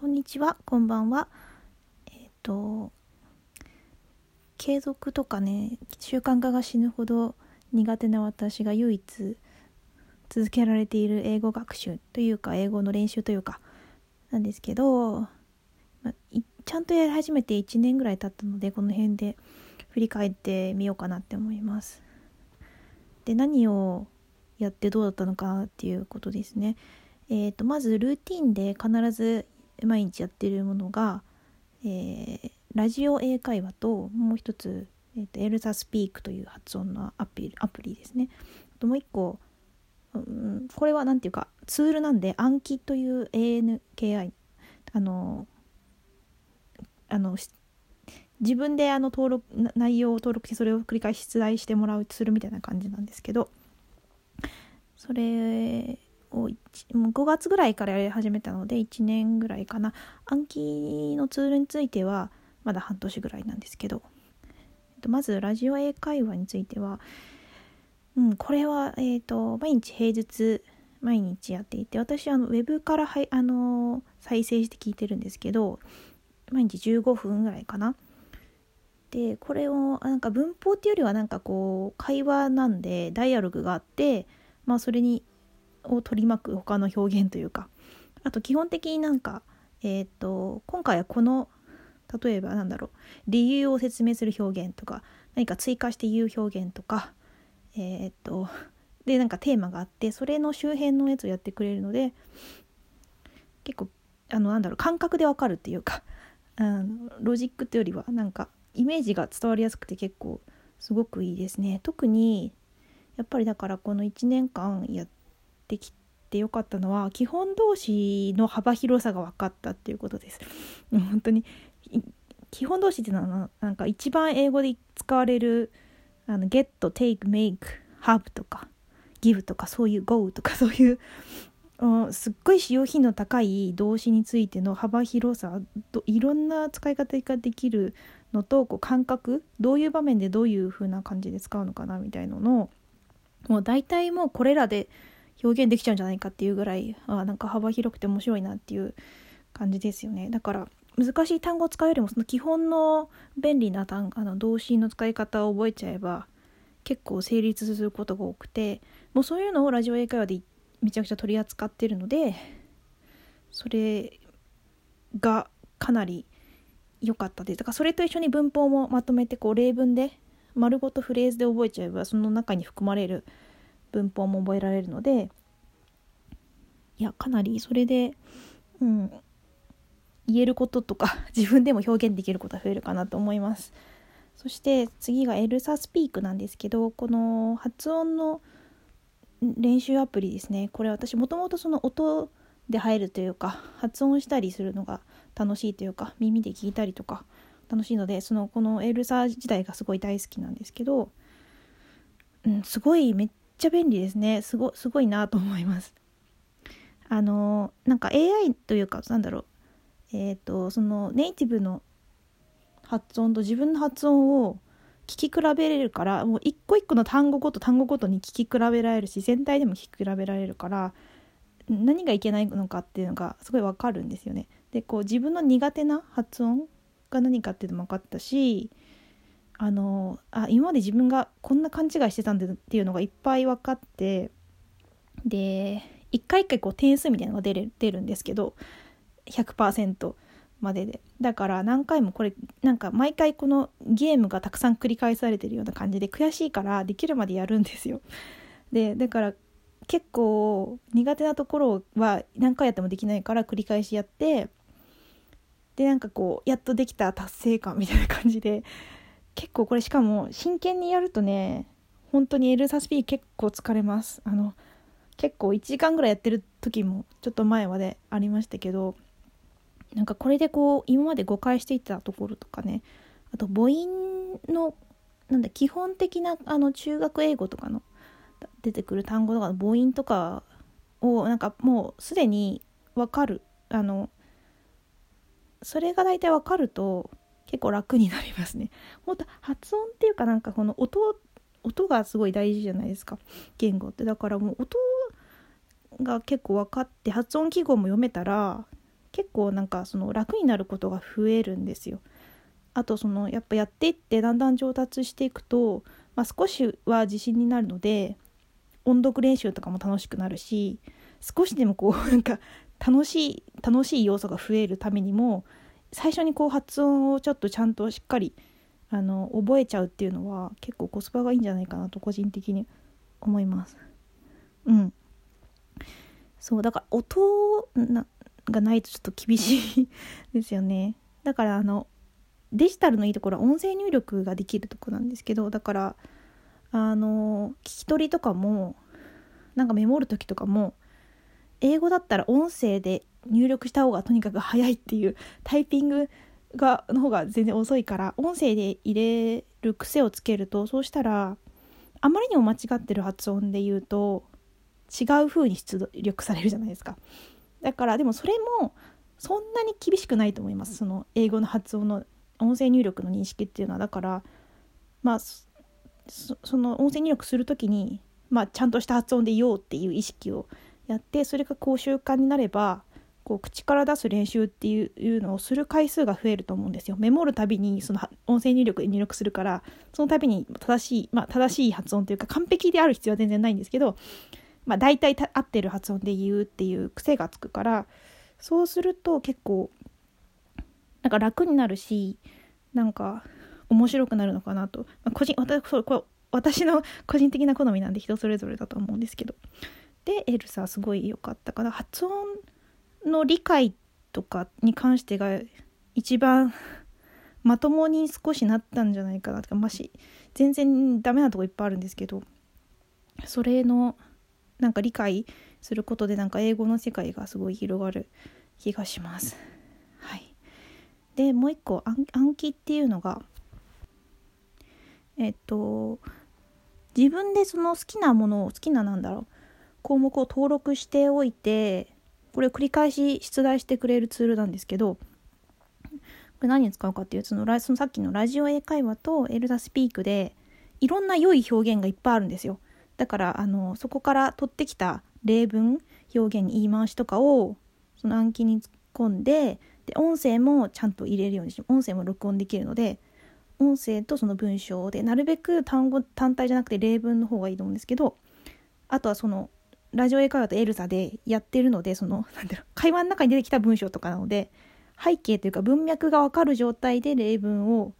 こんにちは、こんばんは。えっ、と、継続とかね、習慣化が死ぬほど苦手な私が唯一続けられている英語学習というか、英語の練習というか、なんですけど、まちゃんとやり始めて1年ぐらい経ったので、この辺で振り返ってみようかなって思います。で、何をやってどうだったのかっていうことですね。えーとまずルーティンで必ず毎日やってるものが、えー、ラジオ英会話ともう一つ、えーと、エルサスピークという発音のアプリアプリですね。あともう一個、うん、これは何ていうかツールなんで暗記という ANKI あのあの自分であの登録内容を登録してそれを繰り返し出題してもらうツールみたいな感じなんですけどそれを5月ぐらいからやり始めたので1年ぐらいかな暗記のツールについてはまだ半年ぐらいなんですけどえっとまずラジオ英会話については、うん、これは、えーと、毎日平日毎日やっていて私あのウェブからはいあの再生して聞いてるんですけど毎日15分ぐらいかな。でこれをなんか文法っていうよりはなんかこう会話なんでダイアログがあってまあそれにを取り巻く他の表現というか。あと基本的になんかえ、ー、と今回はこの例えばなんだろう理由を説明する表現とか何か追加して言う表現とかえっ、ー、とでなんかテーマがあってそれの周辺のやつをやってくれるので結構あのなんだろう感覚でわかるっていうか あのロジックってよりはなんかイメージが伝わりやすくて結構すごくいいですね。特にやっぱりだからこの1年間やっできてよかったのは基本動詞の幅広さが分かったっていうことです。本当に基本動詞っていうのはなんか一番英語で使われるあの get, take, make, have とか give とかそういう go とかそういうすっごい使用頻の高い動詞についての幅広さいろんな使い方ができるのとこう感覚どういう場面でどういう風な感じで使うのかなみたいののもう大体もうこれらで表現できちゃうんじゃないかっていうぐらいあなんか幅広くて面白いなっていう感じですよね。だから難しい単語を使うよりもその基本の便利な単あの動詞の使い方を覚えちゃえば結構成立することが多くてもうそういうのをラジオ英会話でめちゃくちゃ取り扱ってるのでそれがかなり良かったです。だからそれと一緒に文法もまとめてこう例文で丸ごとフレーズで覚えちゃえばその中に含まれる文法も覚えられるのでいやかなりそれでうん言えることとか 自分でも表現できることは増えるかなと思います。そして次がエルサスピークなんですけどこの発音の練習アプリですね。これ私もともとその音で入るというか発音したりするのが楽しいというか耳で聞いたりとか楽しいのでそのこのエルサ自体がすごい大好きなんですけど、うん、すごいめっちゃ便利ですね。すごすごいなと思います。あのなんか AI というかなんだろう。えっ、ー、とそのネイティブの発音と自分の発音を聞き比べれるからもう一個一個の単語ごと単語ごとに聞き比べられるし全体でも聞き比べられるから何がいけないのかっていうのがすごいわかるんですよね。でこう自分の苦手な発音が何かっていうのも分かったしあのあ今まで自分がこんな勘違いしてたんだっていうのがいっぱい分かってで一回一回こう点数みたいなのが出る出るんですけど100%まででだから何回もこれなんか毎回このゲームがたくさん繰り返されてるような感じで悔しいからできるまでやるんですよ。でだから結構苦手なところは何回やってもできないから繰り返しやってでなんかこうやっとできた達成感みたいな感じで結構これしかも真剣にやるとね本当にエルサスピー結構疲れます。あの結構1時間ぐらいやってる時もちょっと前までありましたけどなんかこれでこう今まで誤解していたところとかねあと母音のなんだ基本的なあの中学英語とかの出てくる単語とかの母音とかをなんかもうすでに分かる。あのそれが大体分かると結構楽になりますね。本当発音っていうかなんかこの音音がすごい大事じゃないですか言語ってだからもう音が結構分かって発音記号も読めたら結構なんかその楽になることが増えるんですよ。あとそのやっぱやっていってだんだん上達していくと、まあ、少しは自信になるので音読練習とかも楽しくなるし少しでもこうなんか楽しい楽しい要素が増えるためにも最初にこう発音をちょっとちゃんとしっかりあの覚えちゃうっていうのは結構コスパがいいんじゃないかなと個人的に思います。うん。そうだから音がないとちょっと厳しいですよね。だからあのデジタルのいいところは音声入力ができるとこなんですけどだからあの聞き取りとかもなんかメモる時とかも英語だったら音声で入力した方がとにかく早いっていうタイピングがの方が全然遅いから音声で入れる癖をつけるとそうしたらあまりにも間違ってる発音で言うと違う風に出力されるじゃないですか。だからでもそれもそんなに厳しくないと思います。その英語の発音の音声入力の認識っていうのは。だからまあその音声入力する時に、まあ、ちゃんとした発音で言おうっていう意識をやってそれがこう習慣になればこう口から出す練習っていうのをする回数が増えると思うんですよ。メモるたびにその音声入力で入力するからそのたびに正しい、まあ、正しい発音というか完璧である必要は全然ないんですけど、まあ、大体合ってる発音で言うっていう癖がつくからそうすると結構なんか楽になるしなんか面白くなるのかなと、まあ、個人私これ私の 個人的な好みなんで人それぞれだと思うんですけど。でエルサすごい良かったから発音の理解とかに関してが一番 まともに少しなったんじゃないかなとかまし全然ダメなとこいっぱいあるんですけどそれのなんか理解することでなんか英語の世界がすごい広がる気がします。はい、でもう一個暗記っていうのがえっと自分でその好きなものを好きななんだろう項目を登録しておいてこれ繰り返し出題してくれるツールなんですけどこれ何に使うかっていうそのそのさっきのラジオ英会話とエルダスピークでいろんな良い表現がいっぱいあるんですよ。だからあのそこから取ってきた例文表現言い回しとかをその暗記に突っ込んでで音声もちゃんと入れるようにして音声も録音できるので音声とその文章でなるべく単語単体じゃなくて例文の方がいいと思うんですけどあとはそのラジオ英会話とエルサでやってるのでその なんだろう会話の中に出てきた文章とかなので背景というか文脈が分かる状態で例文を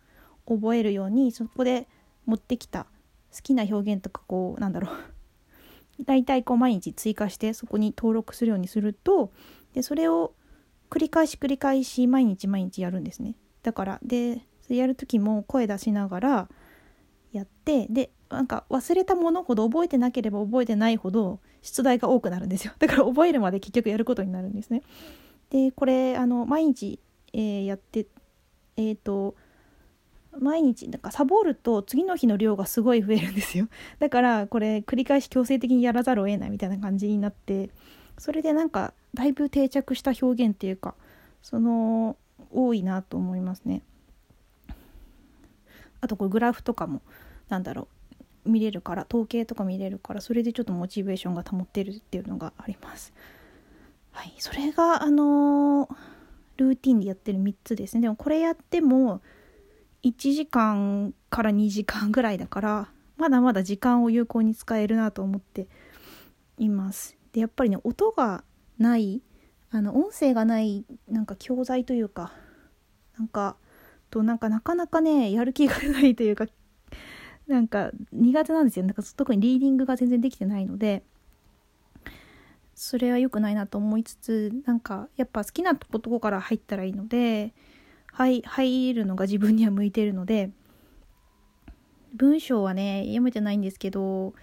覚えるようにそこで持ってきた好きな表現とかこうなんだろう。大体こう毎日追加してそこに登録するようにするとでそれを繰り返し繰り返し毎日毎日やるんですね。だからでやる時も声出しながらやってでなんか忘れたものほど覚えてなければ覚えてないほど出題が多くなるんですよ。だから覚えるまで結局やることになるんですね。でこれあの毎日、えー、やってえっ、ー、と毎日なんかサボると次の日の量がすごい増えるんですよ。だからこれ繰り返し強制的にやらざるを得ないみたいな感じになってそれでなんかだいぶ定着した表現っていうかその多いなと思いますね。あとこれグラフとかもなんだろう見れるから統計とか見れるからそれでちょっとモチベーションが保ってるっていうのがあります。はい、それがあのー、ルーティンでやってる3つですねでもこれやっても1時間から2時間ぐらいだからまだまだ時間を有効に使えるなと思っています。でやっぱりね音がないあの音声がないなんか教材というかなんかとなんかなかなかねやる気がないというかなんか苦手なんですよなんか特にリーディングが全然できてないのでそれは良くないなと思いつつなんかやっぱ好きなとこから入ったらいいので入入るのが自分には向いてるので文章はね読めてないんですけども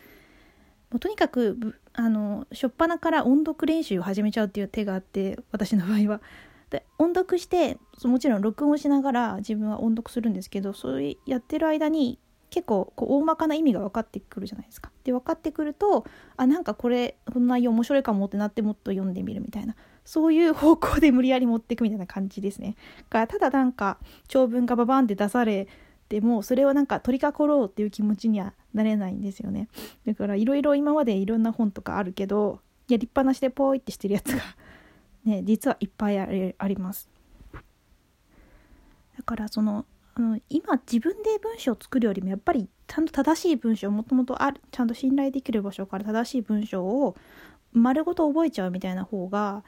うとにかくあの初っ端から音読練習を始めちゃうっていう手があって私の場合は。で音読してもちろん録音しながら自分は音読するんですけどそういうやってる間に結構こう大まかな意味が分かってくるじゃないですか。で分かってくるとあなんかこれこの内容面白いかもってなってもっと読んでみるみたいなそういう方向で無理やり持っていくみたいな感じですね。がただなんか長文がババンって出されてもそれをなんか取り囲ろうっていう気持ちにはなれないんですよね。だからいろいろ今までいろんな本とかあるけどやりっぱなしでポイってしてるやつがね実はいっぱいあります。だからそのあの今自分で文章を作るよりもやっぱりちゃんと正しい文章もともとあるちゃんと信頼できる場所から正しい文章を丸ごと覚えちゃうみたいな方が、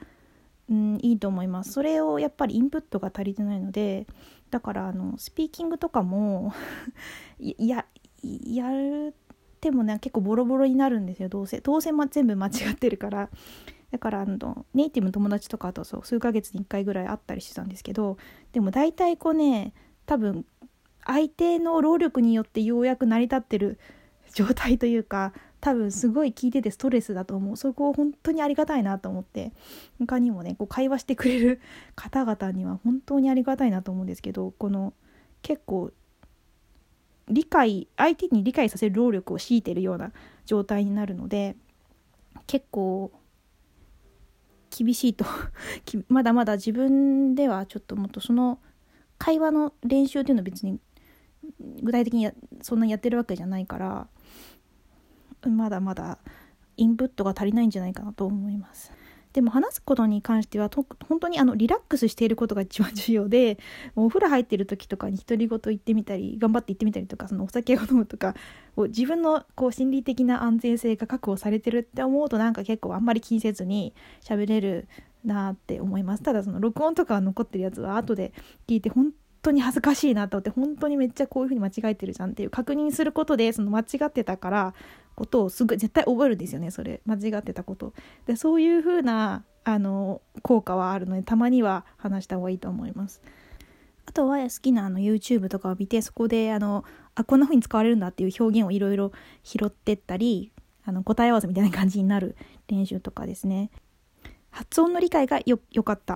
うん、いいと思います。それをやっぱりインプットが足りてないのでだからあのスピーキングとかも ややるってもね結構ボロボロになるんですよどうせ。どうせ、ま、全部間違ってるから。だからあのネイティブの友達とかとそう数ヶ月に1回ぐらい会ったりしてたんですけどでも大体こうね多分相手の労力によってようやく成り立ってる状態というか多分すごい聞いててストレスだと思う。そこを本当にありがたいなと思って他にもねこう会話してくれる方々には本当にありがたいなと思うんですけどこの結構理解相手に理解させる労力を強いてるような状態になるので結構厳しいと まだまだ自分ではちょっともっとその会話の練習っていうのは別に具体的にそんなにやってるわけじゃないからまだまだインプットが足りないんじゃないかなと思います。でも話すことに関しては本当にあのリラックスしていることが一番重要で お風呂入ってる時とかに独り言言ってみたり頑張って言ってみたりとかそのお酒を飲むとか自分のこう心理的な安全性が確保されてるって思うとなんか結構あんまり気にせずに喋れるなって思います。ただその録音とか残ってるやつは後で聞いて本当に恥ずかしいなと思って本当にめっちゃこういうふうに間違えてるじゃんっていう確認することでその間違ってたからことをすぐ絶対覚えるんですよねそれ。間違ってたこと。でそういう風なあの効果はあるのでたまには話した方がいいと思います。あとは好きなあの YouTube とかを見てそこであのあこんな風に使われるんだっていう表現をいろいろ拾ってったりあの答え合わせみたいな感じになる練習とかですね。発音の理解がよ良かった。